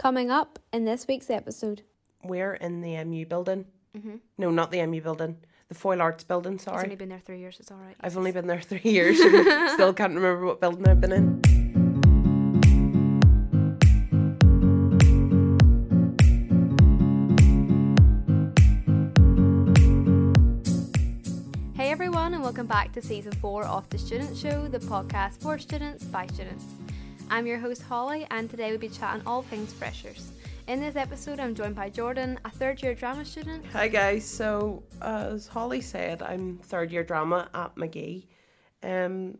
Coming up in this week's episode. We're in the MU building. Mm-hmm. No, not the MU building. The Foyle Arts building, sorry. I've only been there three years, it's alright. I've only been there three years still can't remember what building I've been in. Hey everyone, and welcome back to season four of The Student Show, the podcast for students by students. I'm your host Holly, and today we'll be chatting all things freshers. In this episode, I'm joined by Jordan, a third year drama student. Hi guys, so as Holly said, I'm third year drama at Magee. Um,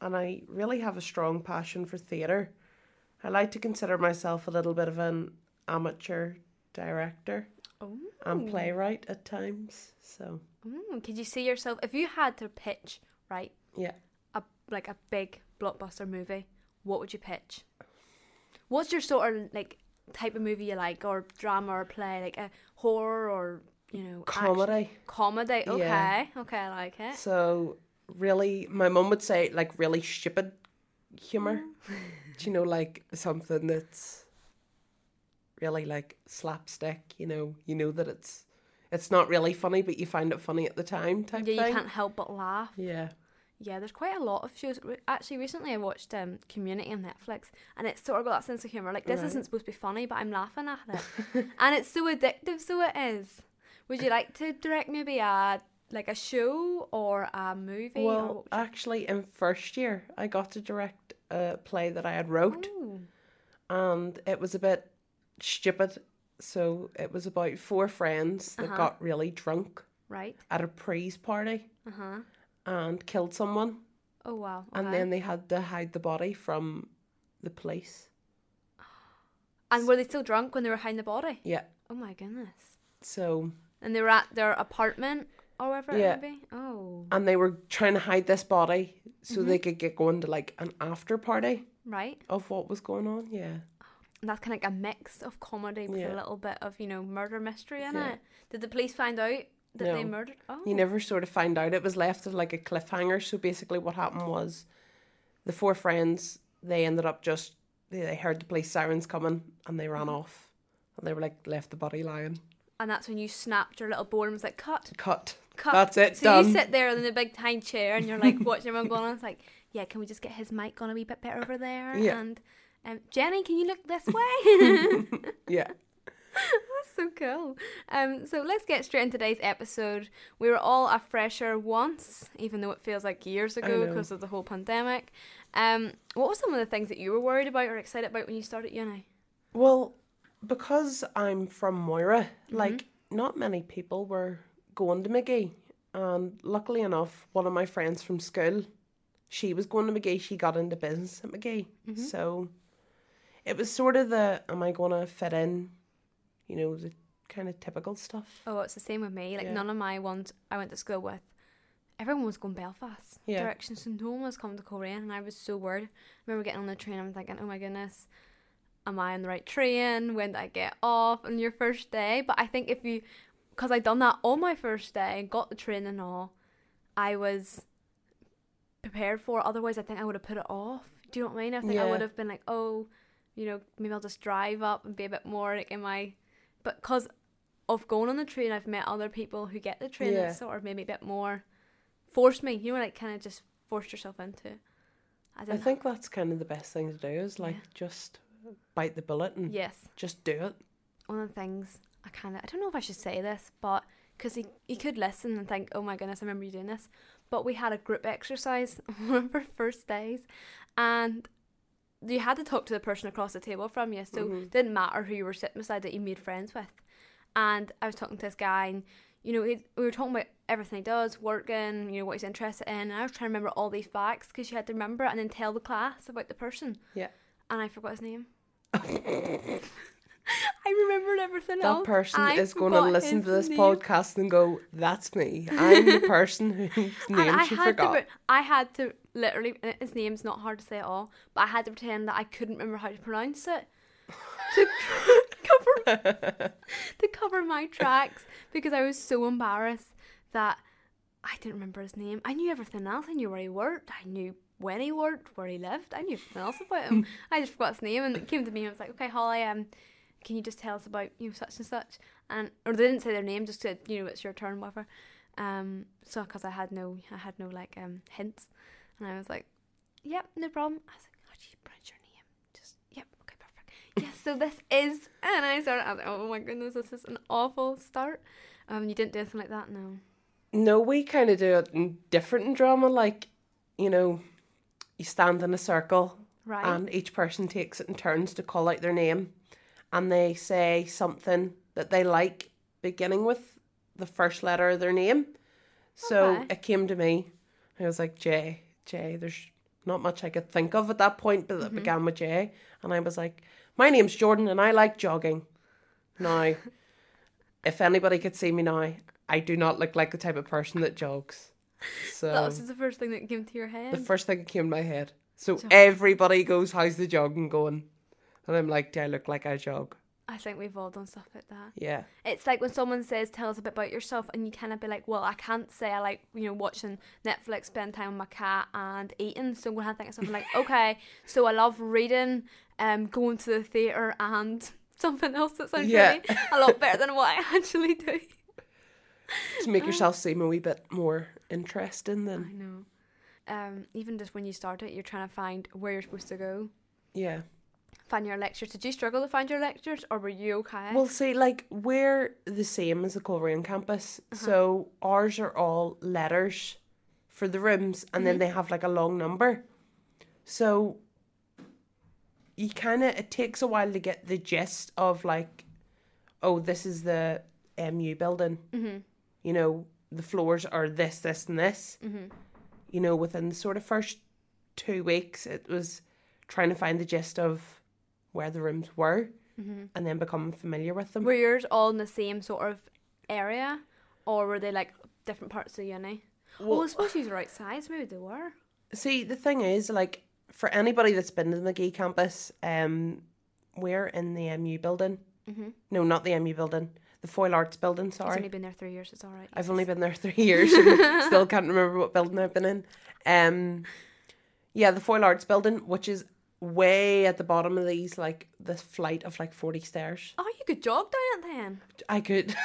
and I really have a strong passion for theatre. I like to consider myself a little bit of an amateur director Oh. and playwright at times. So Mm, could you see yourself if you had to pitch right yeah. a like a big blockbuster movie? What would you pitch? What's your sort of like type of movie you like, or drama or play, like a horror or you know action? Comedy. Comedy. Okay, Yeah. okay, I like it. So really my mum would say like really stupid humour. Mm. Do you know, like something that's really like slapstick, you know, you know that it's it's not really funny but you find it funny at the time type Yeah, you thing. can't help but laugh. Yeah. Yeah, there's quite a lot of shows. Actually, recently I watched um, Community on Netflix, and it's sort of got that sense of humor. Like this Right. isn't supposed to be funny, but I'm laughing at it, and it's so addictive. So it is. Would you like to direct maybe a like a show or a movie? Well, actually in first year I got to direct a play that I had wrote Ooh, and it was a bit stupid. So it was about four friends that Uh-huh. got really drunk right. at a prees party Uh huh. And killed someone. Oh wow. And then they had to hide the body from the police. and were they still drunk when they were hiding the body? Yeah. Oh my goodness. So, And they were at their apartment or whatever Yeah. be. Oh, and they were trying to hide this body so Mm-hmm. they could get going to like an after party right. of what was going on. Yeah. And that's kind of like a mix of comedy with a little bit of you know murder mystery in Yeah. it. Did the police find out that they No. murdered? Oh, You never sort of find out. It was left as like a cliffhanger. So basically, what happened was the four friends they ended up just they, they heard the police sirens coming and they Mm-hmm. ran off and they were like left the body lying. and that's when you snapped your little board and was like, "Cut, Cut. cut." That's it. So done. you sit there in the big tiny chair and you're like watching everyone going on. It's like, yeah, can we just get his mic on a wee bit better over there? Yeah. And um, Jenny, can you look this way? yeah. That's so cool. Um, so let's get straight into today's episode. We were all a fresher once, even though it feels like years ago because of the whole pandemic. Um, what were some of the things that you were worried about or excited about when you started uni? Well, because I'm from Moira, Mm-hmm. like not many people were going to Magee, and luckily enough, one of my friends from school, she was going to Magee. She got into business at Magee, Mm-hmm. so it was sort of the am I going to fit in, you know, the kind of typical stuff. Oh, it's the same with me. Like Yeah. none of my ones I went to school with, everyone was going Belfast Yeah. direction, so no one was coming to Coleraine, and I was so worried. I remember getting on the train, I'm thinking, oh my goodness, am I on the right train? When did I get off on your first day? But I think if you, because I done that on my first day and got the train and all, I was prepared for. it. Otherwise, I think I would have put it off. Do you know what I mean? I think I would have been like, oh, you know, maybe I'll just drive up and be a bit more like in my, but because of going on the train, I've met other people who get the train Yeah. and sort of maybe a bit more forced me. You know, like kind of just forced yourself into. it. I I think that's kind of the best thing to do is like Yeah. just bite the bullet and yes, just do it. one of the things I kind of I don't know if I should say this, but because he he could listen and think, oh my goodness, I remember you doing this. But we had a group exercise one of our first days, and you had to talk to the person across the table from you, so Mhm. it didn't matter who you were sitting beside that you made friends with. And I was talking to this guy, and you know, we were talking about everything he does, working, you know, what he's interested in. And I was trying to remember all these facts because you had to remember it and then tell the class about the person. Yeah. And I forgot his name. I remembered everything That else. person I is going to listen to this name. podcast and go, "That's me. I'm the person whose name I she had forgot." to, I had to literally. His name's not hard to say at all, but I had to pretend that I couldn't remember how to pronounce it to cover to cover my tracks because I was so embarrassed that I didn't remember his name. I knew everything else. I knew where he worked. I knew when he worked, where he lived. I knew nothing else about him. I just forgot his name and it came to me and I was like, okay, Holly, um, can you just tell us about you know such and such? And or they didn't say their name, just said you know it's your turn, whatever. Um, so because I had no, I had no like um hints, and I was like, yep, no problem. I was like, how do you pronounce your name? Just yep, okay, perfect. yes, so this is, and I started. I was like, oh my goodness, this is an awful start. Um, you didn't do anything like that, no. No, we kind of do it in different in drama. Like, you know, you stand in a circle Right. and each person takes it in turns to call out their name and they say something that they like beginning with the first letter of their name. So Okay. it came to me. I was like, J, J, there's not much I could think of at that point, but it mm-hmm. began with J. And I was like, My name's Jordan and I like jogging. Now, if anybody could see me now, I do not look like the type of person that jogs. So that was the first thing that came to your head. the first thing that came to my head. So everybody goes, How's the jogging going? And I'm like, Do I look like I jog? I think we've all done stuff like that. Yeah. It's like when someone says, "Tell us a bit about yourself," and you kind of be like, "Well, I can't say I like you know watching Netflix, spend time with my cat, and eating." So I'm gonna have to think of something like, "Okay, so I love reading, um, going to the theater, and something else that sounds Yeah. really a lot better than what I actually do." To make yourself seem a wee bit more interesting than. I know. Um, even just when you start it, you're trying to find where you're supposed to go, yeah. Find your lectures. Did you struggle to find your lectures, or were you okay? Well, see, like we're the same as the Coleraine campus, so ours are all letters for the rooms, and then they have like a long number. So you kind of it takes a while to get the gist of like, oh, this is the MU building. mm-hmm. You know, the floors are this, this, and this. Mm-hmm. You know, within the sort of first two weeks, it was trying to find the gist of where the rooms were, Mm-hmm. and then becoming familiar with them. Were yours all in the same sort of area, or were they like different parts of uni? Well, I suppose you were outside, so maybe they were. See, the thing is, like, for anybody that's been to the Magee campus, um, we're in the MU building. Mm-hmm. No, not the MU building. The Foyle Arts building, sorry. I've only been there three years. It's all right. I've only been there three years still can't remember what building I've been in. Um, yeah, the Foyle Arts building, which is way at the bottom of these, like, this flight of like 40 stairs. Oh, you could jog down it then. I could.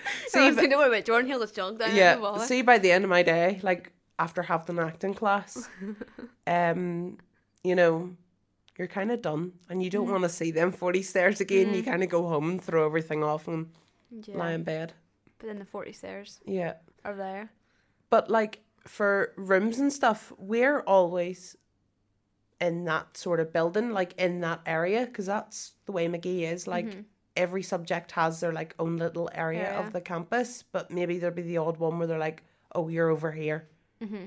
See, but- know about Jordan, he'll just jog down yeah, see, by the end of my day, like, after having an acting class, um, you know, you're kind of done and you don't want to see them 40 stairs again. You kind of go home and throw everything off and yeah. lie in bed. But then the forty stairs Yeah. are there. But like for rooms and stuff, we're always in that sort of building, like in that area, because that's the way Magee is. Like every subject has their like own little area, of the campus, but maybe there'll be the odd one where they're like, "Oh, you're over here.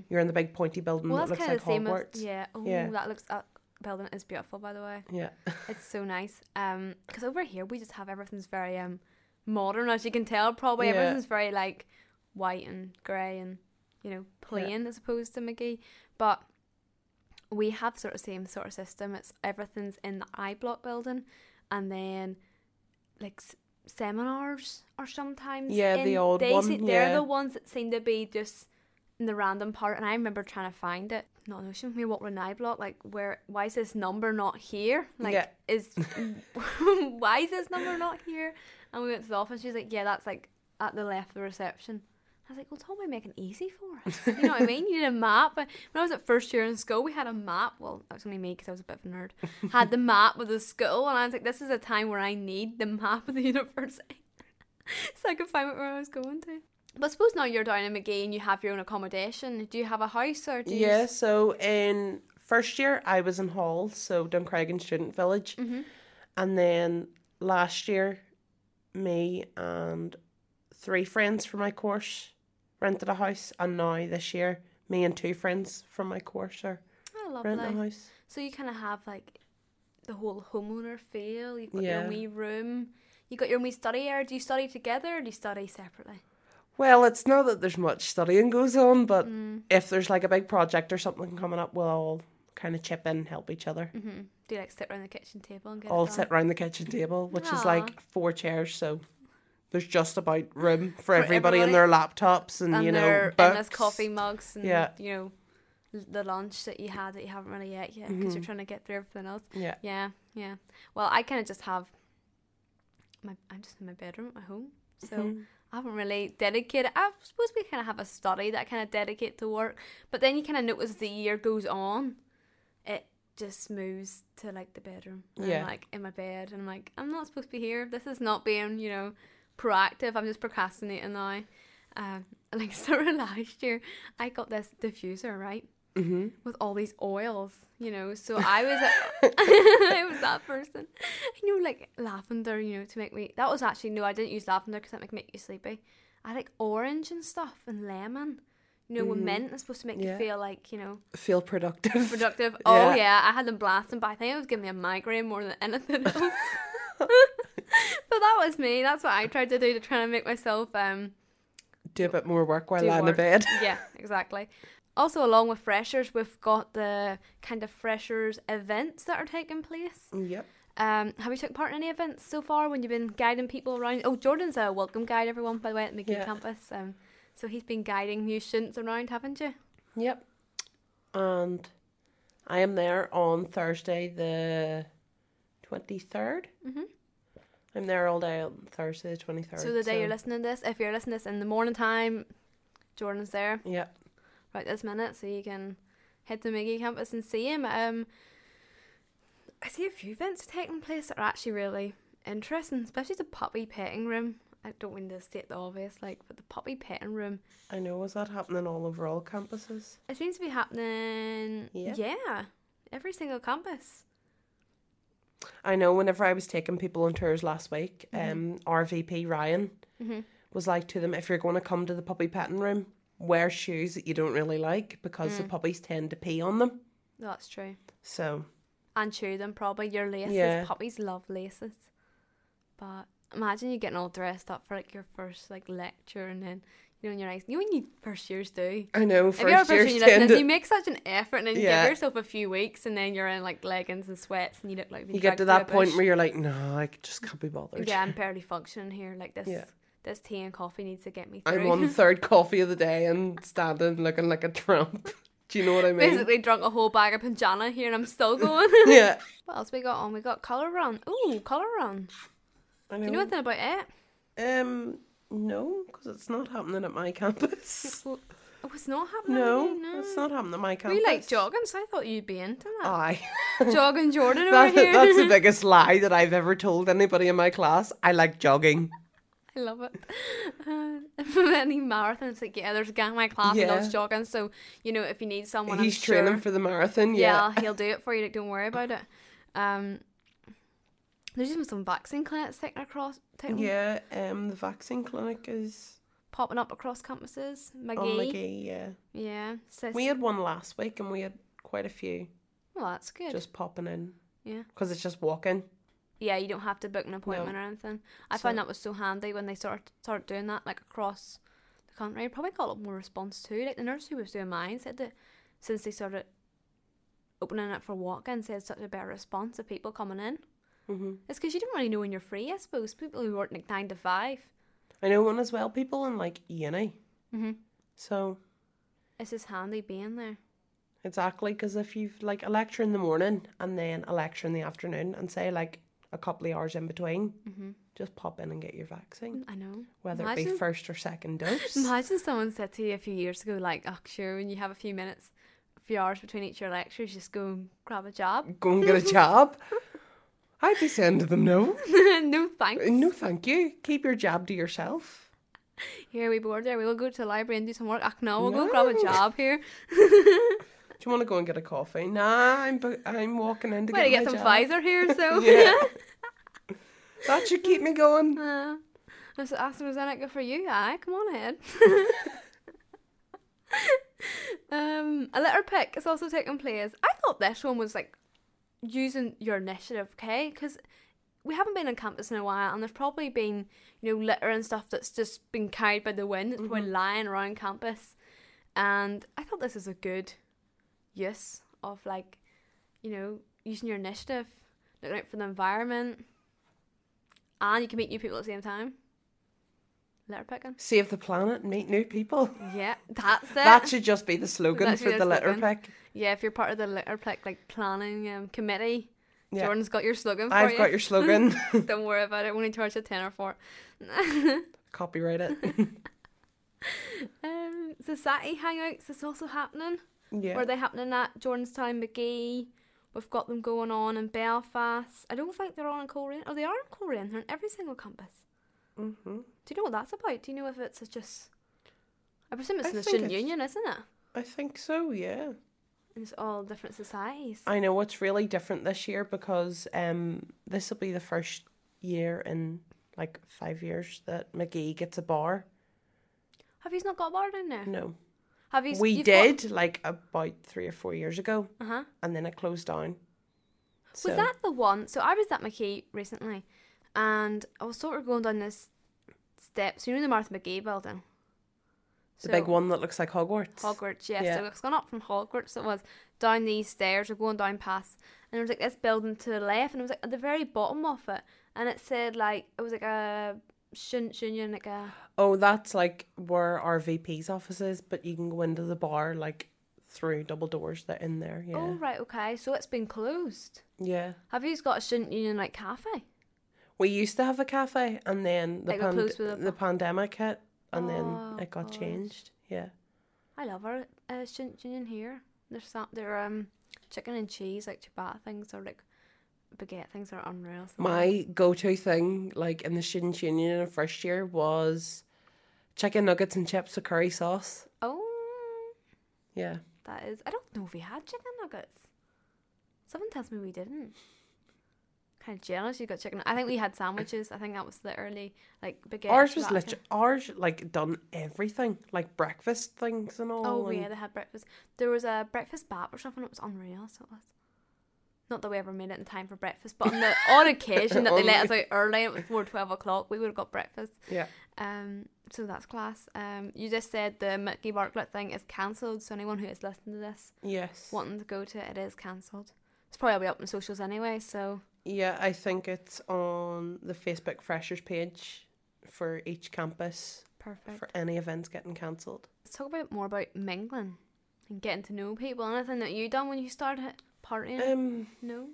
You're in the big pointy building Well, that that's looks like of the same Hogwarts." as yeah. Oh, Yeah. that looks that building is beautiful, by the way. yeah, It's so nice. Um, because over here we just have everything's very um modern, as you can tell. Probably Yeah. everything's very like white and grey and you know plain as opposed to Magee. But we have sort of same sort of system. It's everything's in the I Block building, and then like s- seminars or sometimes Yeah, the in- odd they one, se- they're the ones that seem to be just in the random part. And I remember trying to find it. Not notion me what an I block like where why is this number not here? Like Yeah. is why is this number not here? And we went to the office. She's like, yeah, that's like at the left of the reception. I was like, well, Tom, make it easy for us. You know what I mean? You need a map. But when I was at first year in school, we had a map. Well, that was only me because I was a bit of a nerd. Had the map of the school, and I was like, this is a time where I need the map of the university, so I could find out where I was going to. But I suppose now you're down in Magee and you have your own accommodation. Do you have a house or do you? yeah. So in first year, I was in Hall, so Duncreggan Student Village, Mm-hmm. and then last year, me and three friends from my course rented a house, and now this year, me and two friends from my course are Oh, renting a house. So you kind of have like the whole homeowner feel. You've got Yeah. your wee room. You got your wee study area. Do you study together or do you study separately? Well, it's not that there's much studying goes on, but Mm. if there's like a big project or something coming up, we'll all kind of chip in, help each other. Mm-hmm. Do you like sit around the kitchen table and get All it sit around the kitchen table, which is like four chairs, so there's just about room for, For everybody, and their laptops and, and you know their books. coffee mugs and Yeah. you know the lunch that you had that you haven't really yet yet because you're Mhm. trying to get through everything else. Yeah. Yeah, yeah. Well, I kind of just have my I'm just in my bedroom at home, so Mhm. I haven't really dedicated. I suppose we kind of have a study that I kind of dedicate to work, but then you kind of notice as the year goes on, it just moves to like the bedroom. Yeah. I'm like in my bed, and I'm like, I'm not supposed to be here. This is not being, you know, proactive. I'm just procrastinating now. Um, and like sort of last year, I got this diffuser right Mhm. with all these oils, you know. So I was, I was that person, you know, like lavender, you know, to make me. That was actually no, I didn't use lavender because that make make you sleepy. I like orange and stuff and lemon. You know, with Mhm. mint is supposed to make Yeah. you feel like you know Feel productive. productive. Oh Yeah. yeah, I had them blasting, but I think it was giving me a migraine more than anything else. but that was me. That's what I tried to do to try and make myself um Do a bit more work while lying in bed. yeah, exactly. Also, along with freshers, we've got the kind of freshers events that are taking place. Yep. Um, have you took part in any events so far when you've been guiding people around? Oh, Jordan's a welcome guide, everyone, by the way, at Magee Yeah. campus. Um, so he's been guiding new students around, haven't you? Yep. And I am there on Thursday the 23rd. Mhm. I'm there all day on Thursday the 23rd. So the day you're listening to this, if you're listening to this in the morning time, Jordan's there Yep. right this minute, so you can head to Magee campus and see him. Um, I see a few events taking place that are actually really interesting, especially the puppy petting room. I don't mean to state the obvious, like, but the puppy petting room, I know. Is that happening all over all campuses? it seems to be happening. Yeah. yeah every single campus. I know whenever I was taking people on tours last week, Mhm. um, our VP Ryan hmm was like to them, if you're going to come to the puppy petting room, wear shoes that you don't really like because the Mm. puppies tend to pee on them. That's true. So And chew them probably. Your laces. Yeah. Puppies love laces. But imagine you getting all dressed up for like your first like lecture and then you know in your eyes. You know when you first years do. I know if you're a first you tend listen, to you make such an effort and then you Yeah. give yourself a few weeks and then you're in like leggings and sweats and you look like you get to that point where you're like, no, I just can't be bothered. Yeah, I'm barely functioning here. Like this Yeah. this tea and coffee needs to get me through. I'm on the third coffee of the day and standing looking like a tramp. Do you know what I mean? Basically drunk a whole bag of panjana here and I'm still going. yeah. what else we got on? We got colour run. Ooh, colour run. I Do you know anything about it? Um, no, because it's not happening at my campus. Well, oh, it's not happening. No, no. it's not happening at my We campus. like jogging, so I thought you'd be into that. Aye. jogging Jordan over here. that's the biggest lie that I've ever told anybody in my class. I like jogging. I love it. Uh, any marathons, like yeah, there's a guy in my class who loves jogging. So you know, if you need someone, He's I'm sure, training for the marathon. yeah, Yeah. he'll do it for you. Like, don't worry about it. Um, there's even some vaccine clinics taking across, taking, Yeah. Um, the vaccine clinic is popping up across campuses. Magee, Magee. Yeah. yeah. So We had one last week, and we had quite a few well, that's good. just popping in yeah, because it's just walking. yeah. You don't have to book an appointment or anything. I So- found that was so handy when they started started doing that, like across the country. Probably got a lot more response too. Like the nurse who was doing mine said that since they started opening it for walk-ins, they had such a better response of people coming in. Hmm It's because you don't really know when you're free. I suppose people who work like nine to five. I know one as well. People in like uni. Mm-hmm. So It's just handy being there. exactly because if you've like a lecture in the morning and then a lecture in the afternoon, and say like a couple of hours in between, Mm-hmm. just pop in and get your vaccine, I know. whether it be first or second dose. Imagine someone said to you a few years ago, like, "Oh, sure, when you have a few minutes, a few hours between each of your lectures, just go and grab a job." Go and get a job. I'd be saying to them, no, no thanks. no, thank you. Keep your job to yourself. Here we bored there. We'll go to the library and do some work. Ach, no, we'll go grab a job here. Do you want to go and get a coffee? Nah, I'm I'm walking in to to get, get my some. Pfizer here, so. Yeah. That should keep me going. Uh, there's AstraZeneca for you, aye. Come on ahead. um, a litter pick is also taking place. I thought this one was like using your initiative, okay? Because we haven't been on campus in a while, and there's probably been you know litter and stuff that's just been carried by the wind. It's probably Mhm. lying around campus, and I thought this was a good use of like you know using your initiative, looking out for the environment, and you can meet new people at the same time. Litter picking. Save the planet and meet new people. Yeah, that's it. That should just be the slogan for the litter slogan. pick. Yeah, if you're part of the litter pick like planning um, committee, Yeah. Jordan's got your slogan for I've you. got your slogan. Don't worry about it. We only charge a tenner for it. Copyright it. it. um, society hangouts is also happening. yeah. Were they happening at Jordanstown, McGee? We've got them going on in Belfast. I don't think they're on in Coleraine. Oh, they are in Coleraine. They're in every single campus. Hmm Do you know what that's about? Do you know if it's just? I presume it's I in the student it's- union, isn't it? I think so, yeah. And it's all different societies. I know it's really different this year because um this will be the first year in like five years that Magee gets a bar. Have you not got a bar down there? No. Have you? We did like about three or four years ago Uh huh. and then it closed down. Was that the one? So I was at Magee recently, and I was sort of going down this steps. You know the Martha Magee building. the big one that looks like Hogwarts? Hogwarts, yes. Yeah. So it's gone up from Hogwarts. So It was down these stairs or going down past, and there was like this building to the left, and it was like at the very bottom of it, and it said like it was like a student union, like a Oh, that's like where our VP's office is, but you can go into the bar like through double doors that in there. Yeah. oh right, okay. So it's been closed. Yeah. Have you got a student union like cafe? We used to have a cafe and then the It got pand- closed with a- the pandemic hit and Oh, then it got gosh. changed. Yeah. I love our uh, student union here. There's some, they're um chicken and cheese like ciabatta things or like baguette things are unreal. So My go-to thing, like in the student union in the first year, was chicken nuggets and chips with curry sauce. oh, Yeah, that is. I don't know if we had chicken nuggets. Someone tells me we didn't. Kind of jealous. You got chicken. I think we had sandwiches. I think that was the early like baguette. ours was literally ours like done everything, like breakfast things and all. Oh and yeah, they had breakfast. There was a breakfast bap or something. It was unreal. So it was. Not that we ever made it in time for breakfast, but on the odd occasion that they let us out early, it was before twelve o'clock. We would have got breakfast. yeah. Um, so that's class. Um, you just said the Mickey Bartlett thing is cancelled. So anyone who is listening to this Yes. wanting to go to it, it is cancelled. It's probably be up on socials anyway. So Yeah, I think it's on the Facebook Freshers page for each campus perfect. for any events getting cancelled. Let's talk about more about mingling and getting to know people. Anything that you done when you started partying? Um, no.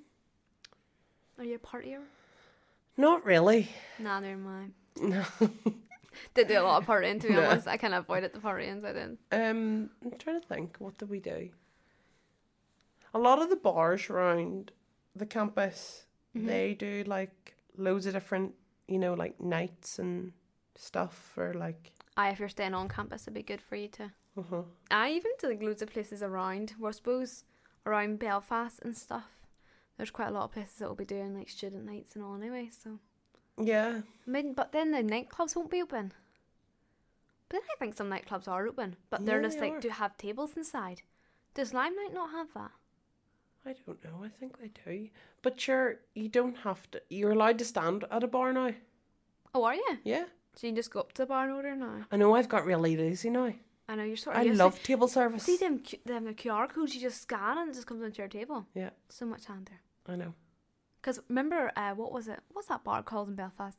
Are you a partier? not really. Nah, never mind. No. Did do a lot of partying to be No. honest. I kind of avoided the partying. I didn't. Um, I'm trying to think. What did we do? A lot of the bars around the campus, Mhm. they do like loads of different, you know, like nights and stuff for like. Aye, if you're staying on campus, it'd be good for you to. Uh-huh. I even to like loads of places around. Where I suppose around Belfast and stuff. There's quite a lot of places that will be doing like student nights and all anyway. So, Yeah, I mean, but then the nightclubs won't be open. But then I think some nightclubs are open, but they're Yeah, just they like are. do have tables inside. Does Limelight not have that? I don't know. I think they do. But sure, you don't have to. You're allowed to stand at a bar now. Oh, are you? Yeah, So you can just go up to the bar and order now. I know. I've got really lazy now. I know you're sort of. I used to- love table service. See them, Q- them the QR codes you just scan and it just comes onto your table. Yeah. So much handier. I know. Because remember, uh, what was it? What's that bar called in Belfast?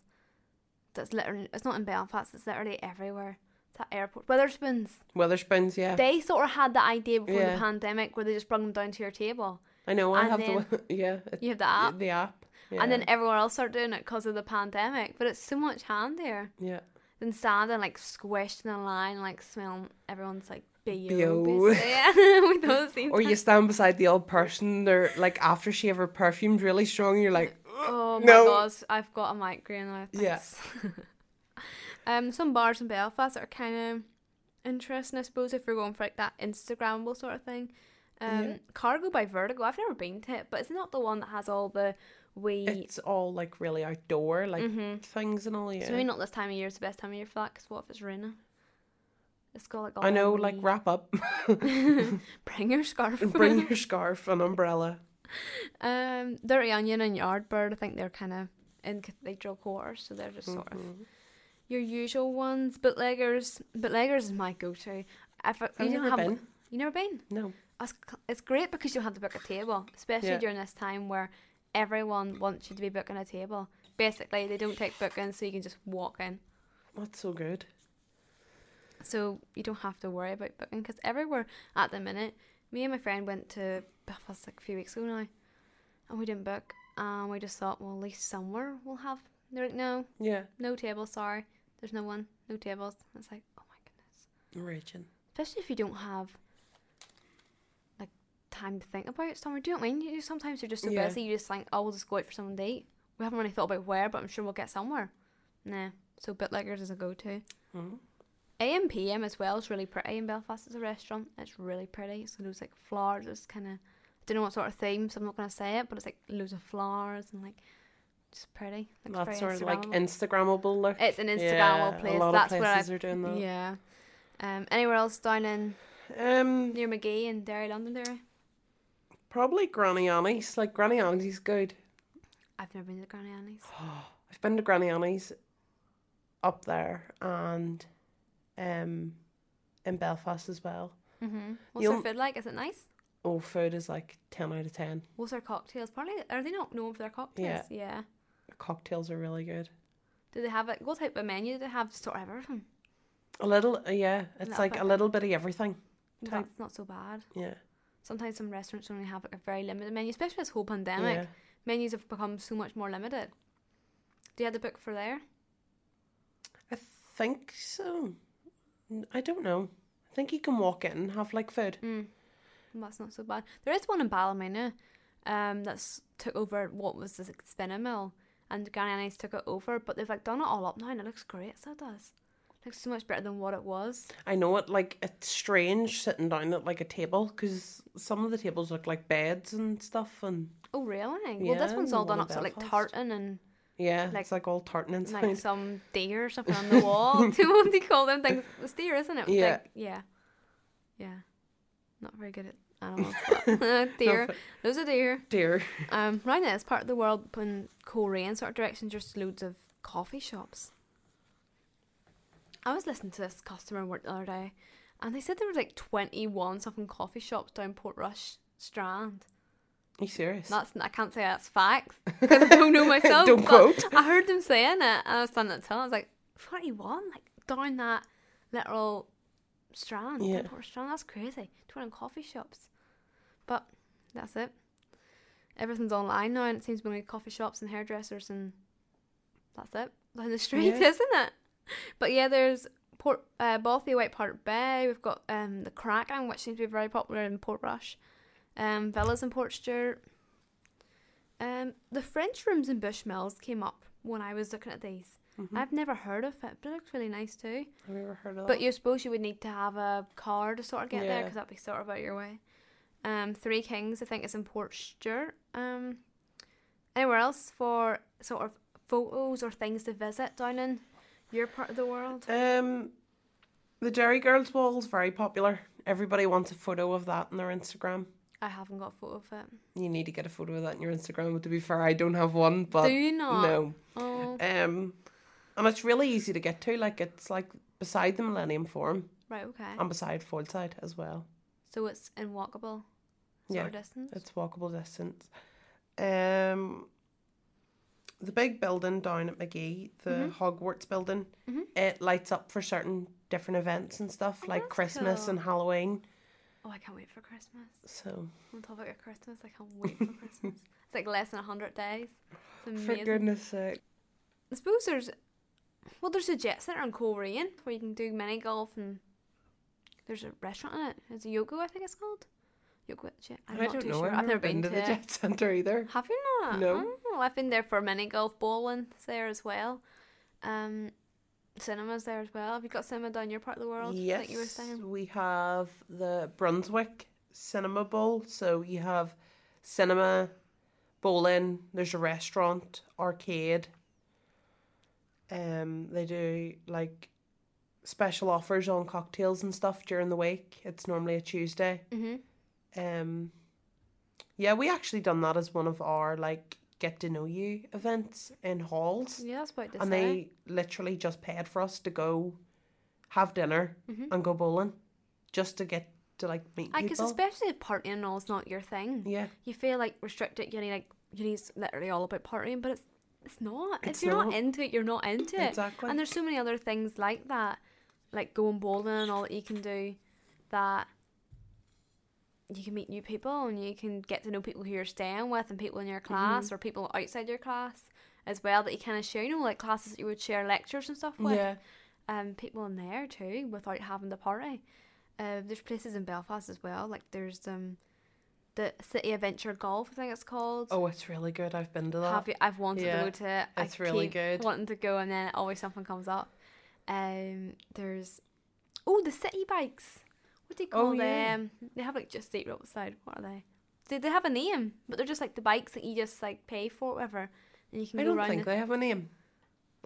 That's literally, it's not in Belfast, it's literally everywhere. It's at airport. Wetherspoons. Wetherspoons, yeah. They sort of had the idea before Yeah. the pandemic where they just brought them down to your table. I know. I and have the yeah. it- You have the app. The app. Yeah. And then everyone else started doing it because of the pandemic. But it's so much handier yeah. than standing like squished in a line, like smelling everyone's like. BO. basically. Yeah, we know the Or you stand beside the old person, they're like aftershave or perfume's really strong, you're like, Oh my No. god, I've got a migraine now. Yeah. um, some bars in Belfast are kind of interesting, I suppose, if you're going for like that Instagrammable sort of thing. Um, Yeah. Cargo by Vertigo. I've never been to it, but it's not the one that has all the wee. it's all like really outdoor, like Mhm. things and all, yeah. So maybe not this time of year is the best time of year for that. Because what if it's raining? It's got like all I know, like wee- wrap up, Bring your scarf. bring your scarf, an umbrella. um, Dirty Onion and Yardbird. I think they're kind of in cathedral quarters, so they're just sort of Mhm. your usual ones. Bootleggers, bootleggers is my go-to. If I, I've you never have, been. you never been. No. It's, it's great because you'll have to book a table, especially Yeah. during this time where everyone wants you to be booking a table. Basically, they don't take bookings, so you can just walk in. That's so good. So you don't have to worry about booking because everywhere at the minute, me and my friend went to Belfast like a few weeks ago now, and we didn't book. And we just thought, well, at least somewhere we'll have. They're like, no, Yeah. no table, Sorry, there's no one, no tables. And it's like, oh my goodness. Raging. Especially if you don't have time to think about somewhere. Do you know what I mean? You sometimes you're just so Yeah. busy. You just think, oh, we'll just go out for some date. We haven't really thought about where, but I'm sure we'll get somewhere. Nah. So Bootleggers is a go-to. Mm. AM PM as well is really pretty in Belfast It's a restaurant. It's really pretty. So there's like flowers. It's kind of I don't know what sort of theme, so I'm not gonna say it, but it's like loads of flowers and like just pretty. Looks That's sort of like Instagrammable. Look. It's an yeah, Instagrammable place. A lot That's of where I are doing that. yeah. Um, anywhere else down in Um, near Magee and Derry, London, Derry? Probably Granny Annie's. Like Granny Annie's is good. I've never been to Granny Annie's. I've been to Granny Annie's up there and um in Belfast as well. Mm-hmm. What's You'll- their food like? Is it nice? Oh, food is like ten out of ten. What's their cocktails? Probably are they not known for their cocktails? Yeah. Cocktails are really good. Do they have it? What type of menu do they have? Sort of everything. A little, uh, yeah. It's Little like bit. a little bit of everything. Type. That's not so bad. Yeah, Sometimes some restaurants only have a very limited menu, especially this whole pandemic. yeah. Menus have become so much more limited. Do you have the book for there? I think so. I don't know. I think you can walk in and have like food. Mm. That's not so bad. There is one in Ballymena, um, that's took over what was the like, spinning mill, and Granny Annie's took it over, but they've like done it all up now, and it looks great. So it does. Looks so much better than what it was. I know it. Like it's strange sitting down at like a table because some of the tables look like beds and stuff, and Oh really? well, this one's all done up so like tartan and yeah, Like- it's like all tartan inside. like some deer or something on the wall. Do you what they call them things? It's deer, isn't it? Yeah. like- yeah. Yeah. Not very good at animals. Deer. Those are deer. Deer. Um, right now, this part of the world, in Coleraine sort of direction, just loads of coffee shops. I was listening to this customer work the other day, and they said there was like twenty one something coffee shops down Portrush Strand. Are you serious? That's I can't say that's facts because I don't know myself. Don't quote. I heard them saying it, and I was standing at the. I was like, forty one, like down that literal strand, Yeah. Portrush Strand. That's crazy. Twenty coffee shops, but that's it. Everything's online now, and it seems to be only coffee shops and hairdressers, and that's it down the street, Yeah. isn't it? But yeah, there's Port uh, Bothy, Whitepark Bay. We've got um the Kraken, which seems to be very popular in Portrush. Um, villas in Port Stewart. Um, the French rooms in Bushmills came up when I was looking at these. Mhm. I've never heard of it, but it looks really nice too. Have you ever heard of that? But you suppose you would need to have a car to sort of get there because that'd be sort of out your way. Um, Three Kings, I think, is in Port Stewart. Um, anywhere else for sort of photos or things to visit down in your part of the world? Um, the Derry Girls Wall is very popular. Everybody wants a photo of that on their Instagram. I haven't got a photo of it. You need to get a photo of that on your Instagram. But to be fair, I don't have one, but Do you not? no. Oh, Um, and it's really easy to get to. Like it's like beside the Millennium Forum right, okay. and beside Foyleside as well. So it's in walkable Yeah, distance. It's walkable distance. Um, the big building down at Magee, the Mhm. Hogwarts building, Mhm. it lights up for certain different events and stuff Oh, like Christmas cool. and Halloween. Oh, I can't wait for Christmas. So On topic of Christmas, I can't wait for Christmas. It's like less than 100 days. It's for goodness sake, I suppose there's, well, there's a jet center in Coleraine where you can do mini golf and there's a restaurant in it. It's a Yogo, I think it's called. I'm I not don't too know. sure. I've, never been, to the. Jet Centre either. Have you not? No. Oh, I've been there for mini golf bowling there as well. Um, cinemas there as well. Have you got cinema down your part of the world? Yes, Like you were saying. we have the Brunswick Cinema Bowl. So you have cinema, bowling. There's a restaurant, arcade. Um, they do like special offers on cocktails and stuff during the week. It's normally a Tuesday. Mhm. Um, yeah, we actually done that as one of our like get to know you events in halls, Yeah, that's about to and say. they literally just paid for us to go have dinner Mhm. and go bowling, just to get to like meet I guess people. especially if partying and all is not your thing. yeah, You feel like restricted. You need like you need literally all about partying, but it's it's not. It's if you're not. not. into it, you're not into it. Exactly. And there's so many other things like that, like going bowling and all that you can do, that you can meet new people and you can get to know people who you're staying with and people in your class Mm-hmm. or people outside your class as well that you kind of share. You know, like classes that you would share lectures and stuff with. yeah. Um, people in there too without having to party. Uh, there's places in Belfast as well. Like there's um, the City Adventure Golf. I think it's called. Oh, it's really good. I've been to that. Have you? I've wanted Yeah, to go to it. I it's really keep good. Wanting to go, and then always something comes up. Um, there's oh the city bikes. What do you call Oh, yeah. them? They have like just state roadside. What are they? They they have a name, but they're just like the bikes that you just like pay for, whatever, and you can I go don't around think the they have a name.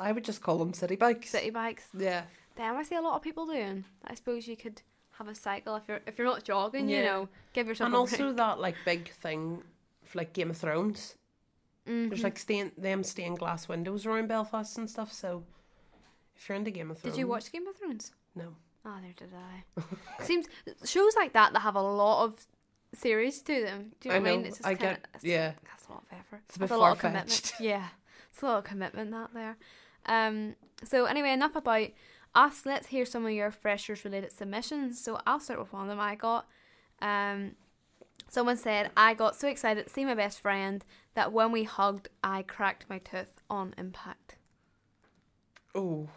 I would just call them city bikes. city bikes. Yeah. Them I see a lot of people doing. I suppose you could have a cycle if you're if you're not jogging. You know, give yourself And also break. that like big thing for like Game of Thrones. There's Mhm. like stained them stained glass windows around Belfast and stuff, so if you're into Game of Thrones Did you watch Game of Thrones? No. Oh, there did I. Seems shows like that that have a lot of series to them. Do you know I what I mean? know, It's just I kinda, get- it's, yeah. That's a lot of effort. It's a That's bit a lot of commitment. far-fetched. Yeah, it's a lot of commitment that there. Um. So anyway, enough about us. Let's hear some of your freshers related submissions. So I'll start with one of them I got. Um. Someone said, I got so excited to see my best friend that when we hugged, I cracked my tooth on impact. Oh.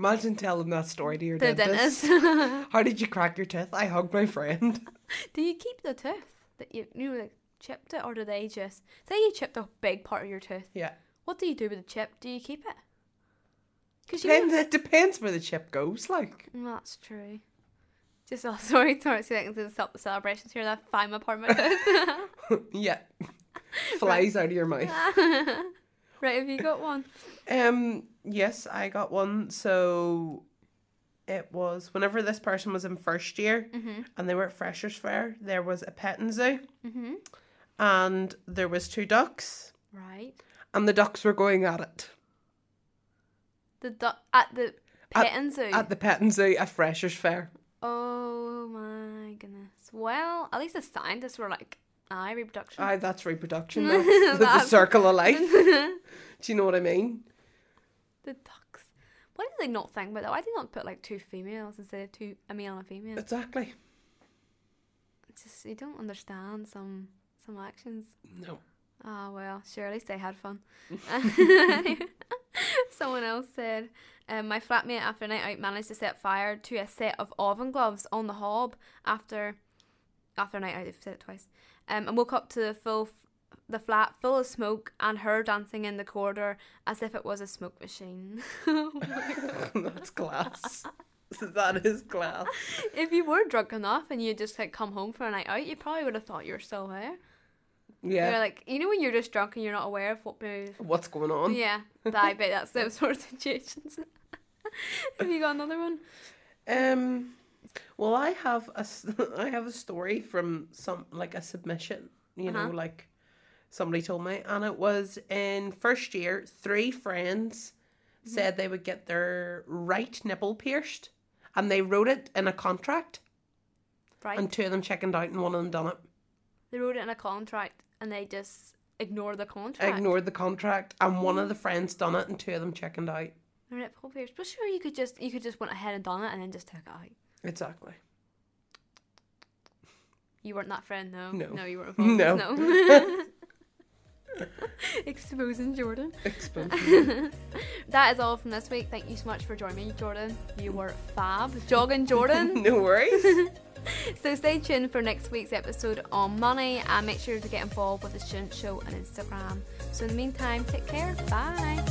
Imagine telling that story to your The dentist. dentist. How did you crack your tooth? I hugged my friend. Do you keep the tooth that you you like chipped it, or do they just say you chipped a big part of your tooth? Yeah. What do you do with the chip? Do you keep it? Because you. Depends, it depends where the chip goes, like. Mm, That's true. Just oh, sorry, sorry, two seconds to stop the celebrations here. That find my part of my tooth. yeah. Flies out of your mouth. Right, have you got one? Um, yes, I got one. So it was whenever this person was in first year Mhm. and they were at Freshers Fair, there was a petting zoo Mhm. and there was two ducks Right. and the ducks were going at it. The duck at the At- petting zoo. At the petting zoo at Freshers Fair. oh my goodness. Well, at least the scientists were like, "I reproduction." Aye, that's reproduction. That's the, the circle of life. Do you know what I mean? The ducks. Why did they not think about that? Why did they not put like two females instead of two a male and a female? Exactly. It's just you don't understand some some actions. No. Ah well, sure at least they had fun. Someone else said, um, my flatmate after a night out managed to set fire to a set of oven gloves on the hob after after a night out. They've said it twice. Um, and woke up to the full the flat full of smoke and her dancing in the corridor as if it was a smoke machine. Oh that's class. that is class. if you were drunk enough and you just like come home for a night out, you probably would have thought you were still there. Yeah. You're like, you know, when you're just drunk and you're not aware of what moves. What's going on? Yeah, I bet that's those sort of situations. have you got another one? Um, well, I have a I have a story from some like a submission. You know, Uh-huh. like somebody told me, and it was in first year. Three friends Mm-hmm. said they would get their right nipple pierced, and they wrote it in a contract. Right. And two of them chickened out, and one of them done it. they wrote it in a contract and they just ignored the contract. Ignored the contract, and one of the friends done it, and two of them chickened out. Their nipple pierced. But sure, you could just you could just went ahead and done it and then just took it out. Exactly. You weren't that friend, though. No. No, you weren't involved. No. no. Exposing Jordan. Exposed. That is all from this week. Thank you so much for joining me, Jordan. You were fab. Jogging Jordan. no worries. So stay tuned for next week's episode on money and make sure to get involved with the Student Show on Instagram. So in the meantime, take care. Bye.